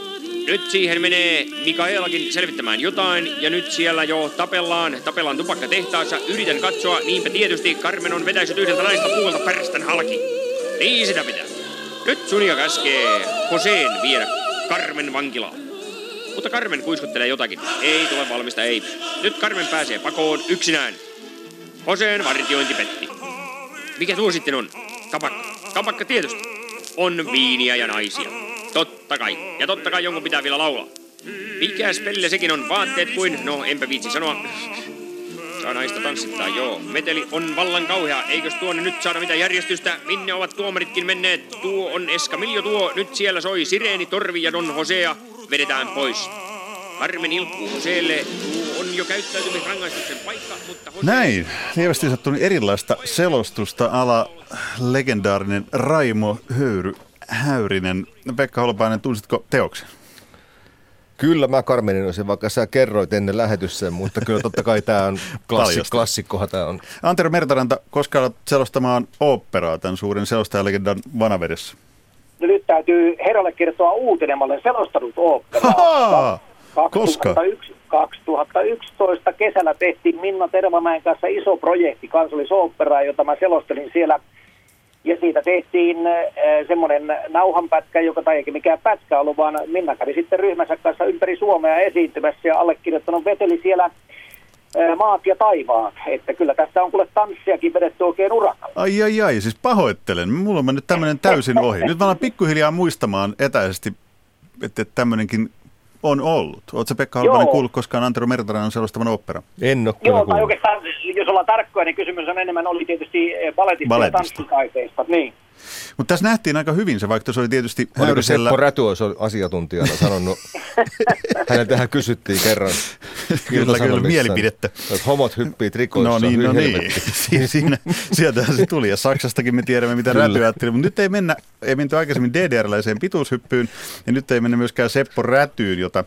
nyt siihen menee Mikaelakin selvittämään jotain, ja nyt siellä jo tapellaan, tapellaan tupakkatehtaassa. Yritän katsoa, niinpä tietysti Carmen on vetäisyt yhdeltä naista puolta pärstän halki. Niin sitä pitää. Nyt Sunia käskee Joseen viedä Carmen vankilaan. Mutta Carmen kuiskuttelee jotakin. Ei tule valmista, ei. Nyt Carmen pääsee pakoon yksinään. Joseen vartiointi petti. Mikä tuo sitten on? Kapakka. Kapakka tietysti. On viiniä ja naisia. Totta kai. Ja totta kai jonkun pitää vielä laulaa. Mikäs pelle sekin on vaatteet kuin, no enpä viitsi sanoa. Saa naista tanssittaa, joo. Meteli on vallan kauhea. Eikös tuonne nyt saada mitä järjestystä? Minne ovat tuomaritkin menneet? Tuo on Eskamiljo tuo. Nyt siellä soi Sireeni, Torvi ja Don Hosea. Vedetään pois. Carmen ilkkuu Joseelle. Tuo jo käyttäytymisrangaistuksen paikka, mutta Jose... Näin. Lievästi sattui erilaista selostusta ala legendaarinen Raimo Höyry Häyrinen. Pekka Holopainen, tunsitko teoksen? Kyllä mä Carmenin olisin, vaikka sä kerroit ennen lähetyssä, mutta kyllä totta kai tämä on [LAUGHS] klassi, klassikkohan tämä on. Antero Mertaranta, koska olet selostamaan oopperaa tämän suuren selostajalegendan Vanavedessä? No nyt täytyy herralle kertoa uutinen. Mä olen selostanut oopperaa. Koska? 2011 kesällä tehtiin Minna Tervamäen kanssa iso projekti kansallisoopperaa, jota mä selostelin siellä. Ja siitä tehtiin äh, semmoinen nauhanpätkä, joka tai eikä mikään pätkä ollut, vaan Minna kävi sitten ryhmänsä kanssa ympäri Suomea esiintymässä ja allekirjoittanut veteli siellä äh, maat ja taivaat. Että kyllä tässä on kuule tanssiakin vedetty oikein urakalla. Ai ai ai, siis pahoittelen. Mulla on nyt tämmöinen täysin ohi. Nyt mä alan pikkuhiljaa muistamaan etäisesti, että tämmöinenkin on ollut. Oletko Pekka Halpanen kuullut koskaan Antero Mertarannan selostavan opera? En ole Joo, tai oikeastaan, jos ollaan tarkkoja, niin kysymys on enemmän oli tietysti baletista, baletista. ja tanssitaiteista. Niin. Mutta tässä nähtiin aika hyvin se, vaikka se oli tietysti Oliko Häyrisellä... Seppo Räty olisi asiantuntijana sanonut, [LAUGHS] häneltähän kysyttiin kerran. kyllä, kyllä, mielipidettä. Että homot hyppii trikoissa, No niin, no niin. [LAUGHS] Si- Siinä, sieltähän se tuli. Ja Saksastakin me tiedämme, mitä kyllä. Räty ajatteli. Mutta nyt ei mennä, ei menty aikaisemmin DDR-läiseen pituushyppyyn. Ja nyt ei mennä myöskään Seppo Rätyyn, jota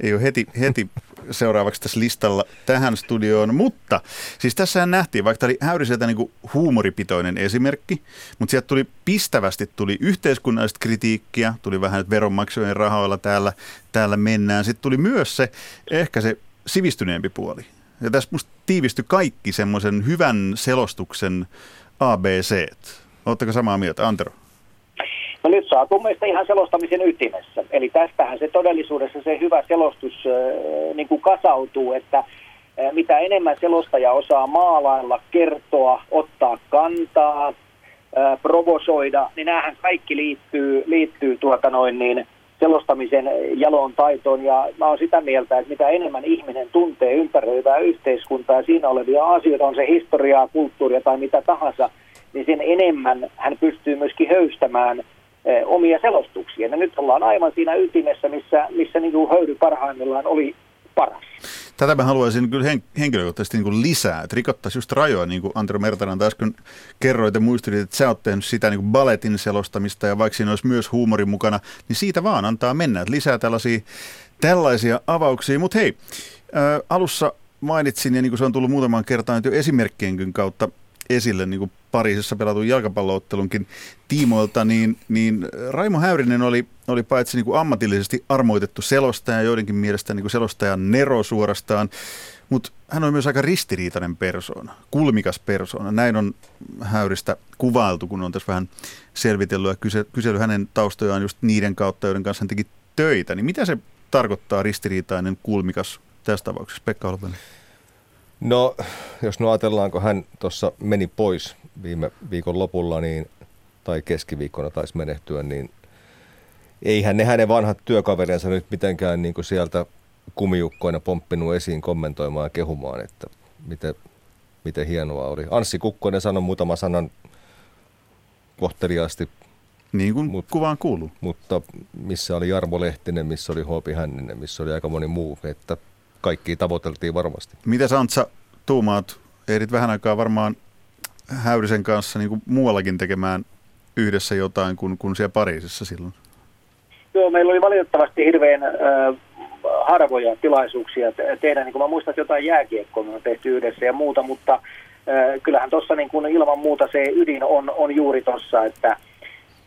ei ole heti, heti seuraavaksi tässä listalla tähän studioon. Mutta siis tässähän nähtiin, vaikka tämä oli Häyriseltä niin huumoripitoinen esimerkki, mutta sieltä tuli pistävästi tuli yhteiskunnallista kritiikkiä, tuli vähän, että rahoilla täällä, täällä mennään. Sitten tuli myös se, ehkä se sivistyneempi puoli. Ja tässä musta tiivistyi kaikki semmoisen hyvän selostuksen ABC. Oletteko samaa mieltä, Antero? No nyt saa mun mielestä ihan selostamisen ytimessä. Eli tästähän se todellisuudessa se hyvä selostus niin kuin kasautuu, että mitä enemmän selostaja osaa maalailla, kertoa, ottaa kantaa, provosoida, niin näähän kaikki liittyy, liittyy tuota noin niin, selostamisen jaloon taitoon. Ja mä oon sitä mieltä, että mitä enemmän ihminen tuntee ympäröivää yhteiskuntaa ja siinä olevia asioita, on se historiaa, kulttuuria tai mitä tahansa, niin sen enemmän hän pystyy myöskin höystämään – omia selostuksia. Ja nyt ollaan aivan siinä ytimessä, missä, missä niin kuin höyry parhaimmillaan oli paras. Tätä mä haluaisin kyllä hen, henkilökohtaisesti niin kuin lisää, että rikottaisiin just rajoja, niin kuin Antero Mertanen äsken kerroit ja muistutit, että sä oot tehnyt sitä niin kuin balletin selostamista ja vaikka siinä olisi myös huumori mukana, niin siitä vaan antaa mennä, että lisää tällaisia, tällaisia avauksia. Mutta hei, ää, alussa mainitsin, ja niin kuin se on tullut muutamaan kertaan jo esimerkkienkin kautta esille niin kuin Pariisissa pelatun jalkapalloottelunkin tiimoilta, niin, niin Raimo Häyrinen oli, oli paitsi niin kuin ammatillisesti armoitettu selostaja, joidenkin mielestä niin kuin selostajan nero suorastaan, mutta hän on myös aika ristiriitainen persoona, kulmikas persoona. Näin on Häyristä kuvailtu, kun on tässä vähän selvitellyt ja kyse, kysely hänen taustojaan just niiden kautta, joiden kanssa hän teki töitä. Niin mitä se tarkoittaa ristiriitainen, kulmikas tässä tapauksessa, Pekka Holpanen? No, jos no ajatellaan, kun hän tuossa meni pois viime viikon lopulla, niin tai keskiviikkona taisi menehtyä, niin eihän ne hänen vanhat työkaverinsa nyt mitenkään niin kuin sieltä kumiukkoina pomppinut esiin kommentoimaan ja kehumaan, että miten, miten hienoa oli. Anssi Kukkonen sanoi muutama sanan kohteliaasti. Niin kuin mut, kuvaan kuuluu. Mutta missä oli Jarmo Lehtinen, missä oli Hoopi Hänninen, missä oli aika moni muu, että kaikki tavoiteltiin varmasti. Mitä Antsa tuumaat? Ehdit vähän aikaa varmaan Häyrisen kanssa niin kuin muuallakin tekemään yhdessä jotain kuin, kuin siellä Pariisissa silloin. Joo, meillä oli valitettavasti hirveän äh, harvoja tilaisuuksia tehdä. Niin kuin mä muistan, että jotain jääkiekkoa me on tehty yhdessä ja muuta, mutta äh, kyllähän tuossa niin kuin ilman muuta se ydin on, on juuri tuossa, että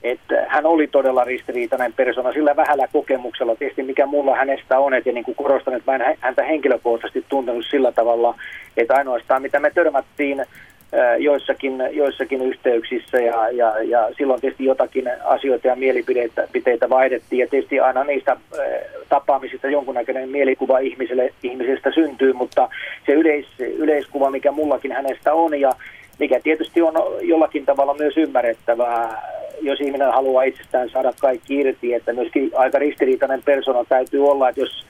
että hän oli todella ristiriitainen persona sillä vähällä kokemuksella, tietysti mikä mulla hänestä on, että niin kuin korostan, että mä en häntä henkilökohtaisesti tuntenut sillä tavalla, että ainoastaan mitä me törmättiin joissakin, joissakin yhteyksissä ja, ja, ja silloin tietysti jotakin asioita ja mielipiteitä vaihdettiin. Ja tietysti aina niistä tapaamisista jonkunnäköinen mielikuva ihmiselle, ihmisestä syntyy, mutta se yleis, yleiskuva, mikä mullakin hänestä on ja mikä tietysti on jollakin tavalla myös ymmärrettävää, jos ihminen haluaa itsestään saada kaikki irti, että myöskin aika ristiriitainen persona täytyy olla, että jos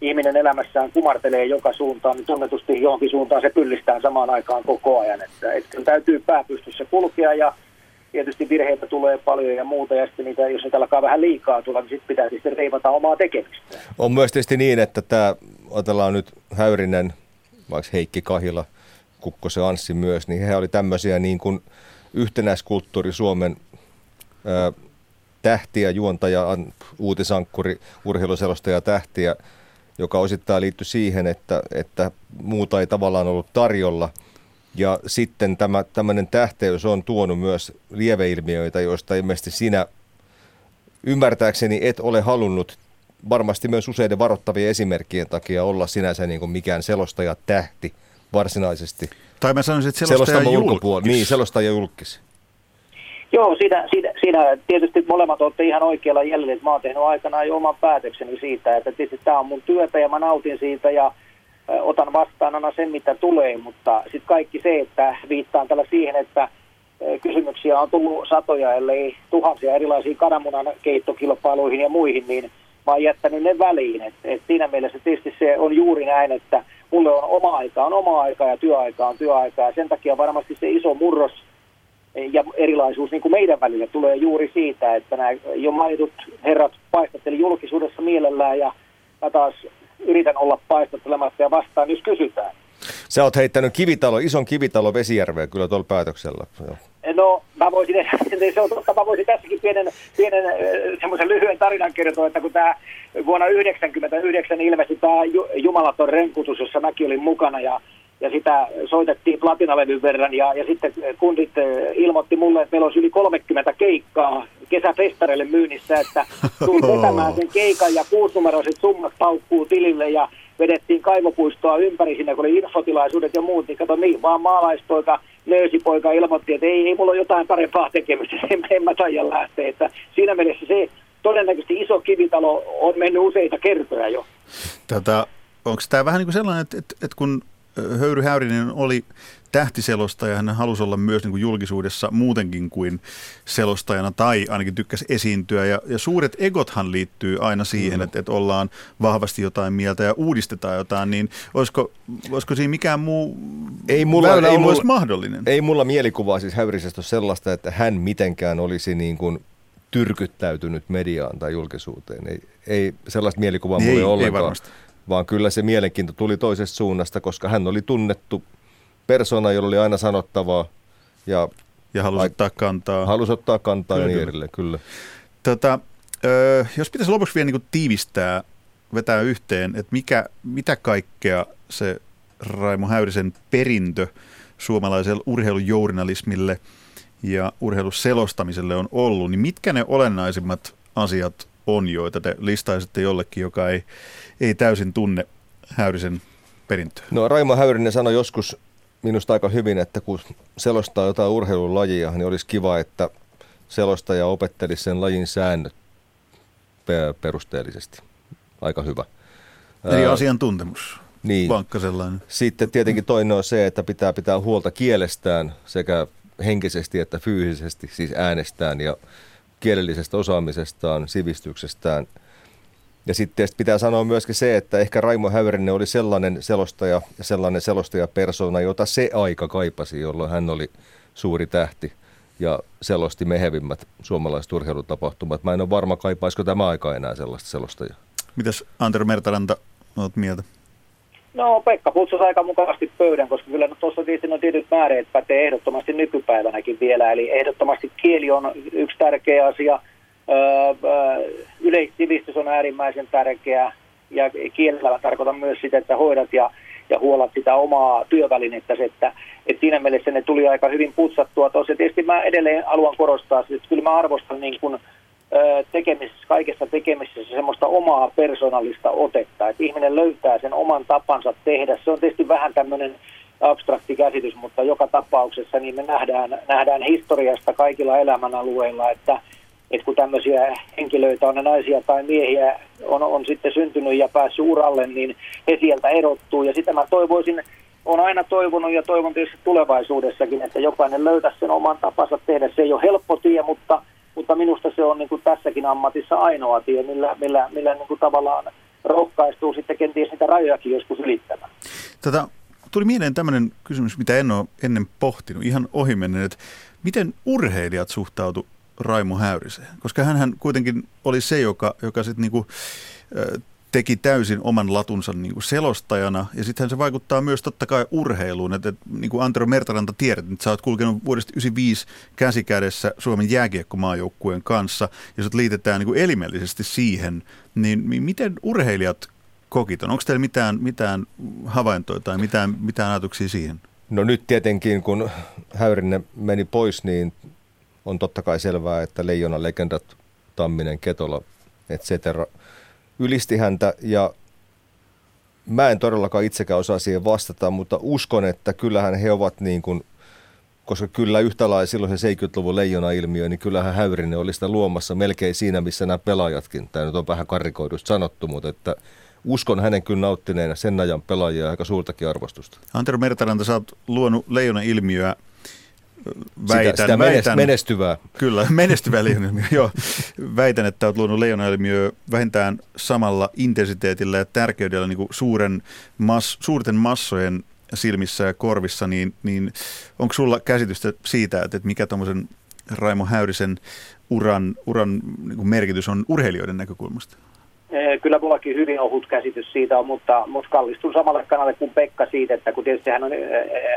ihminen elämässään kumartelee joka suuntaan, niin tunnetusti johonkin suuntaan se pyllistää samaan aikaan koko ajan. Että, että täytyy pääpystyssä kulkea ja tietysti virheitä tulee paljon ja muuta, ja sitten niitä, jos niitä alkaa vähän liikaa tulla, niin sitten pitää sitten reivata omaa tekemistä. On myös tietysti niin, että tämä, otellaan nyt Häyrinen, vaikka Heikki Kahila, Kukkosen Anssi myös, niin he oli tämmöisiä niin kuin yhtenäiskulttuuri Suomen tähtiä, juontaja, uutisankkuri, urheiluselostaja tähtiä, joka osittain liittyi siihen, että, että muuta ei tavallaan ollut tarjolla. Ja sitten tämä tämmöinen tähteys on tuonut myös lieveilmiöitä, joista ilmeisesti sinä ymmärtääkseni et ole halunnut varmasti myös useiden varoittavien esimerkkien takia olla sinänsä niin kuin mikään selostaja tähti varsinaisesti. Tai mä sanoisin, että selostaja julkis. Niin, selostaja julkis. Joo, siinä, siinä, siinä tietysti molemmat olette ihan oikealla jäljellä, että mä oon tehnyt aikanaan jo oman päätökseni siitä, että tietysti tämä on mun työtä ja mä nautin siitä ja otan vastaan aina sen, mitä tulee, mutta sitten kaikki se, että viittaan tällä siihen, että kysymyksiä on tullut satoja, ellei tuhansia erilaisiin kananmunan keittokilpailuihin ja muihin, niin mä oon jättänyt ne väliin. Et, et siinä mielessä tietysti se on juuri näin, että mulle on oma aika on oma aika ja työaika on työaika ja sen takia varmasti se iso murros ja erilaisuus niin kuin meidän välillä tulee juuri siitä, että nämä jo mainitut herrat paistatteli julkisuudessa mielellään ja mä taas yritän olla paistattelematta ja vastaan, jos kysytään. Sä oot heittänyt kivitalo, ison kivitalo Vesijärveä kyllä tuolla päätöksellä. No, mä voisin, [LAUGHS] se on totta, mä voisin tässäkin pienen, pienen semmoisen lyhyen tarinan kertoa, että kun tämä vuonna 1999 ilmestyi tämä Jumalaton renkutus, jossa mäkin olin mukana ja ja sitä soitettiin platinalevyn verran ja, ja sitten kundit eh, ilmoitti mulle, että meillä olisi yli 30 keikkaa kesäfestareille myynnissä, että tuun [LAUGHS] vetämään sen keikan ja kuusinumeroiset summat paukkuu tilille ja vedettiin kaivopuistoa ympäri sinne, kun oli infotilaisuudet ja muut, niin kato niin, vaan maalaispoika, nöösipoika ilmoitti, että ei, ei mulla ole jotain parempaa tekemistä, [LAUGHS] en, en mä taida lähteä, että siinä mielessä se todennäköisesti iso kivitalo on mennyt useita kertoja jo. Tätä, onko tämä vähän niin kuin sellainen, että, että, että kun Höyry Häyrinen oli tähtiselostaja, hän halusi olla myös niin kuin julkisuudessa muutenkin kuin selostajana tai ainakin tykkäsi esiintyä. Ja, ja suuret egothan liittyy aina siihen, mm. että, että ollaan vahvasti jotain mieltä ja uudistetaan jotain, niin olisiko, olisiko siinä mikään muu ei mulla, väylä ei mulla, mahdollinen? Ei mulla mielikuvaa siis Häyrisestä sellaista, että hän mitenkään olisi niin kuin tyrkyttäytynyt mediaan tai julkisuuteen. Ei, ei sellaista mielikuvaa mulla ei, ollenkaan. Ei varmasti vaan kyllä se mielenkiinto tuli toisesta suunnasta, koska hän oli tunnettu persona, jolla oli aina sanottavaa. Ja, ja halusi ottaa kantaa. Halusi ottaa kantaa kyllä, ja niin edelleen, kyllä. Tota, ö, jos pitäisi lopuksi vielä niin tiivistää, vetää yhteen, että mikä, mitä kaikkea se Raimo Häyrisen perintö suomalaiselle urheilujournalismille ja urheiluselostamiselle on ollut, niin mitkä ne olennaisimmat asiat on, joita te listaisitte jollekin, joka ei, ei täysin tunne Häyrisen perintöä? No Raimo Häyrinen sanoi joskus minusta aika hyvin, että kun selostaa jotain urheilulajia, niin olisi kiva, että selostaja opettelisi sen lajin säännöt perusteellisesti. Aika hyvä. Eli asiantuntemus. Niin. Vankka sellainen. Sitten tietenkin toinen on se, että pitää pitää huolta kielestään sekä henkisesti että fyysisesti, siis äänestään ja kielellisestä osaamisestaan, sivistyksestään. Ja sitten pitää sanoa myöskin se, että ehkä Raimo Häyrinen oli sellainen selostaja ja sellainen selostajapersona, jota se aika kaipasi, jolloin hän oli suuri tähti ja selosti mehevimmät suomalaiset urheilutapahtumat. Mä en ole varma, kaipaisiko tämä aika enää sellaista selostajaa. Mitäs Antero Mertaranta olet mieltä? No Pekka putsasi aika mukavasti pöydän, koska kyllä no, tuossa tietysti no tietyt määreet pätee ehdottomasti nykypäivänäkin vielä. Eli ehdottomasti kieli on yksi tärkeä asia, yleissivistys on äärimmäisen tärkeä ja kielellä tarkoitan myös sitä, että hoidat ja, ja huolat sitä omaa työvälinettä, että, että siinä mielessä ne tuli aika hyvin putsattua. Tuossa tietysti mä edelleen haluan korostaa, että kyllä mä arvostan niin kuin, tekemisessä, kaikessa tekemisessä semmoista omaa persoonallista otetta, että ihminen löytää sen oman tapansa tehdä. Se on tietysti vähän tämmöinen abstrakti käsitys, mutta joka tapauksessa niin me nähdään, nähdään historiasta kaikilla elämänalueilla, että, että kun tämmöisiä henkilöitä on naisia tai miehiä on, on sitten syntynyt ja päässyt uralle, niin he sieltä erottuu. Ja sitä mä toivoisin, on aina toivonut ja toivon tietysti tulevaisuudessakin, että jokainen löytäisi sen oman tapansa tehdä. Se ei ole helppo tie, mutta mutta minusta se on niin kuin tässäkin ammatissa ainoa tie, millä, millä, millä niin kuin tavallaan rohkaistuu sitten kenties niitä rajojakin joskus ylittämään. Tätä tuli mieleen tämmöinen kysymys, mitä en ole ennen pohtinut, ihan ohimennen, että miten urheilijat suhtautu Raimo Häyriseen? Koska hän kuitenkin oli se, joka, joka sitten niinku, teki täysin oman latunsa niin kuin selostajana. Ja sittenhän se vaikuttaa myös totta kai urheiluun. Että, että niin kuin Antero Mertaranta tiedät, että sä oot kulkenut vuodesta 1995 käsikädessä Suomen jääkiekkomaajoukkueen kanssa. Ja se liitetään niin kuin elimellisesti siihen. Niin miten urheilijat kokit on? Onko teillä mitään, mitään havaintoja tai mitään, mitään ajatuksia siihen? No nyt tietenkin, kun Häyrinen meni pois, niin on totta kai selvää, että leijona legendat Tamminen, Ketola, et cetera – ylisti häntä ja mä en todellakaan itsekään osaa siihen vastata, mutta uskon, että kyllähän he ovat niin kuin, koska kyllä yhtä lailla silloin se 70-luvun leijona-ilmiö, niin kyllähän Häyrinen oli sitä luomassa melkein siinä, missä nämä pelaajatkin. Tämä nyt on vähän karikoidusti sanottu, mutta että uskon hänen kyllä nauttineena sen ajan pelaajia aika suurtakin arvostusta. Antero Mertaranta, sä oot luonut leijona-ilmiöä väitän, sitä, sitä väitän, menestyvää. Kyllä, [LAUGHS] menestyvää leijonailmiö. Joo, väitän, että olet luonut leijonailmiö vähintään samalla intensiteetillä ja tärkeydellä niin kuin suuren mas, suurten massojen silmissä ja korvissa, niin, niin onko sulla käsitystä siitä, että, että mikä tuommoisen Raimo Häyrisen uran, uran niin merkitys on urheilijoiden näkökulmasta? Eh, kyllä mullakin hyvin ohut käsitys siitä on, mutta, mutta kallistun samalle kanalle kuin Pekka siitä, että kun tietysti hän on, eh,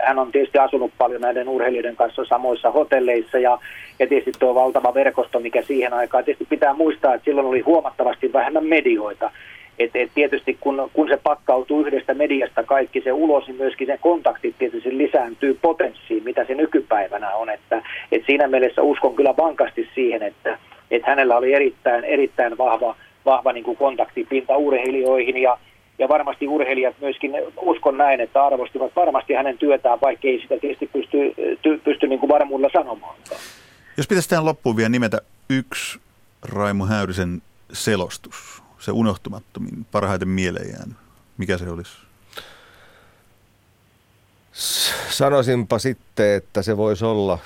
hän on tietysti asunut paljon näiden urheilijoiden kanssa samoissa hotelleissa ja, ja tietysti tuo valtava verkosto, mikä siihen aikaan. Tietysti pitää muistaa, että silloin oli huomattavasti vähemmän medioita. Et, et tietysti kun, kun se pakkautuu yhdestä mediasta kaikki se ulos, niin myöskin sen kontaktit tietysti lisääntyy potenssiin, mitä se nykypäivänä on. Että, et siinä mielessä uskon kyllä vankasti siihen, että, että hänellä oli erittäin, erittäin vahva – vahva niin kuin kontaktipinta urheilijoihin ja, ja varmasti urheilijat myöskin uskon näin, että arvostivat varmasti hänen työtään, vaikka ei sitä tietysti pysty, ty, pysty niin kuin varmuudella sanomaan. Jos pitäisi tähän loppuun vielä nimetä yksi Raimo Häyrisen selostus, se unohtumattomin, parhaiten mieleen mikä se olisi? Sanoisinpa sitten, että se voisi olla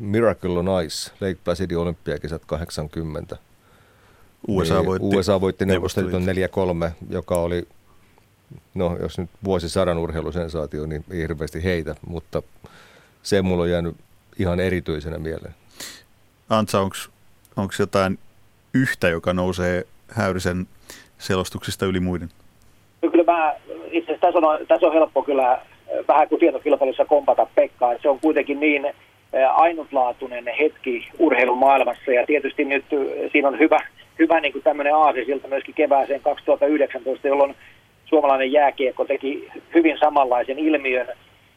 Miracle on Ice, Lake Placid olympiakisat 80. USA niin, voitti, USA voitti Neuvostoliiton 4-3, joka oli, no jos nyt vuosisadan urheilusensaatio, niin ei hirveästi heitä, mutta se mulla on jäänyt ihan erityisenä mieleen. Antsa, onko jotain yhtä, joka nousee Häyrisen selostuksista yli muiden? No kyllä mä, itse asiassa tässä on, tässä on helppo kyllä vähän kuin tietokilpailussa kompata Pekkaa, se on kuitenkin niin ainutlaatuinen hetki urheilumaailmassa ja tietysti nyt siinä on hyvä, hyvä niin kuin aasi siltä myöskin kevääseen 2019, jolloin suomalainen jääkiekko teki hyvin samanlaisen ilmiön,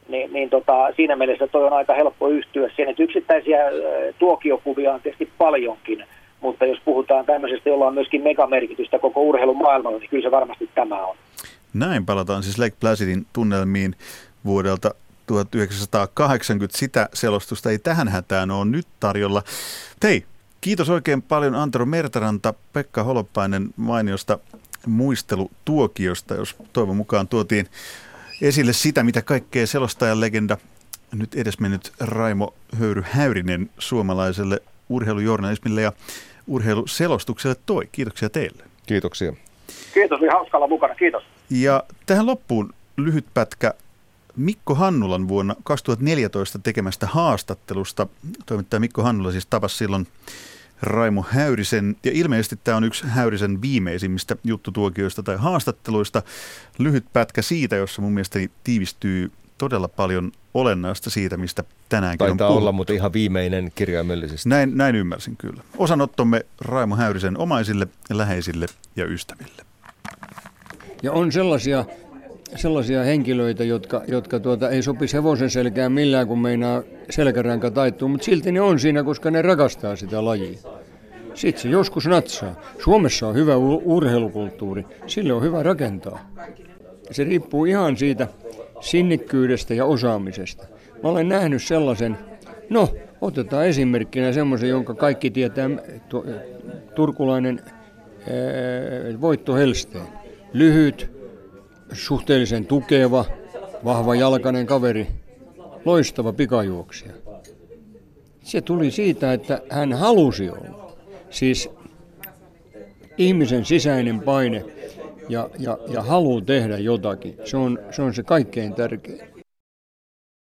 niin, niin tota, siinä mielessä toi on aika helppo yhtyä siihen, että yksittäisiä tuokiokuvia on tietysti paljonkin, mutta jos puhutaan tämmöisestä, jolla on myöskin megamerkitystä koko urheilumaailmalla, niin kyllä se varmasti tämä on. Näin palataan siis Lake Placidin tunnelmiin vuodelta 1980. Sitä selostusta ei tähän hätään ole nyt tarjolla. Hei, Kiitos oikein paljon Antero Mertaranta, Pekka Holopainen mainiosta muistelutuokiosta, jos toivon mukaan tuotiin esille sitä, mitä kaikkea selostajan legenda nyt edesmennyt Raimo Höyry Häyrinen suomalaiselle urheilujournalismille ja urheiluselostukselle toi. Kiitoksia teille. Kiitoksia. Kiitos, oli hauskalla mukana. Kiitos. Ja tähän loppuun lyhyt pätkä Mikko Hannulan vuonna 2014 tekemästä haastattelusta. Toimittaja Mikko Hannula siis tapasi silloin Raimo Häyrisen, ja ilmeisesti tämä on yksi Häyrisen viimeisimmistä juttutuokioista tai haastatteluista. Lyhyt pätkä siitä, jossa mun mielestäni tiivistyy todella paljon olennaista siitä, mistä tänäänkin Taitaa on olla, mutta ihan viimeinen kirjaimellisesti. Näin, näin ymmärsin kyllä. Osanottomme Raimo Häyrisen omaisille, läheisille ja ystäville. Ja on sellaisia, sellaisia henkilöitä, jotka, jotka tuota, ei sopisi hevosen selkään millään, kun meinaa selkäranka taittuu, mutta silti ne on siinä, koska ne rakastaa sitä lajia. Sitten se joskus natsaa. Suomessa on hyvä urheilukulttuuri, sille on hyvä rakentaa. Se riippuu ihan siitä sinnikkyydestä ja osaamisesta. Mä olen nähnyt sellaisen, no otetaan esimerkkinä semmoisen, jonka kaikki tietää, turkulainen Voitto Helsteen. Lyhyt, suhteellisen tukeva, vahva jalkainen kaveri, loistava pikajuoksija. Se tuli siitä, että hän halusi olla. Siis ihmisen sisäinen paine ja, ja, ja halu tehdä jotakin, se on, se on se kaikkein tärkein.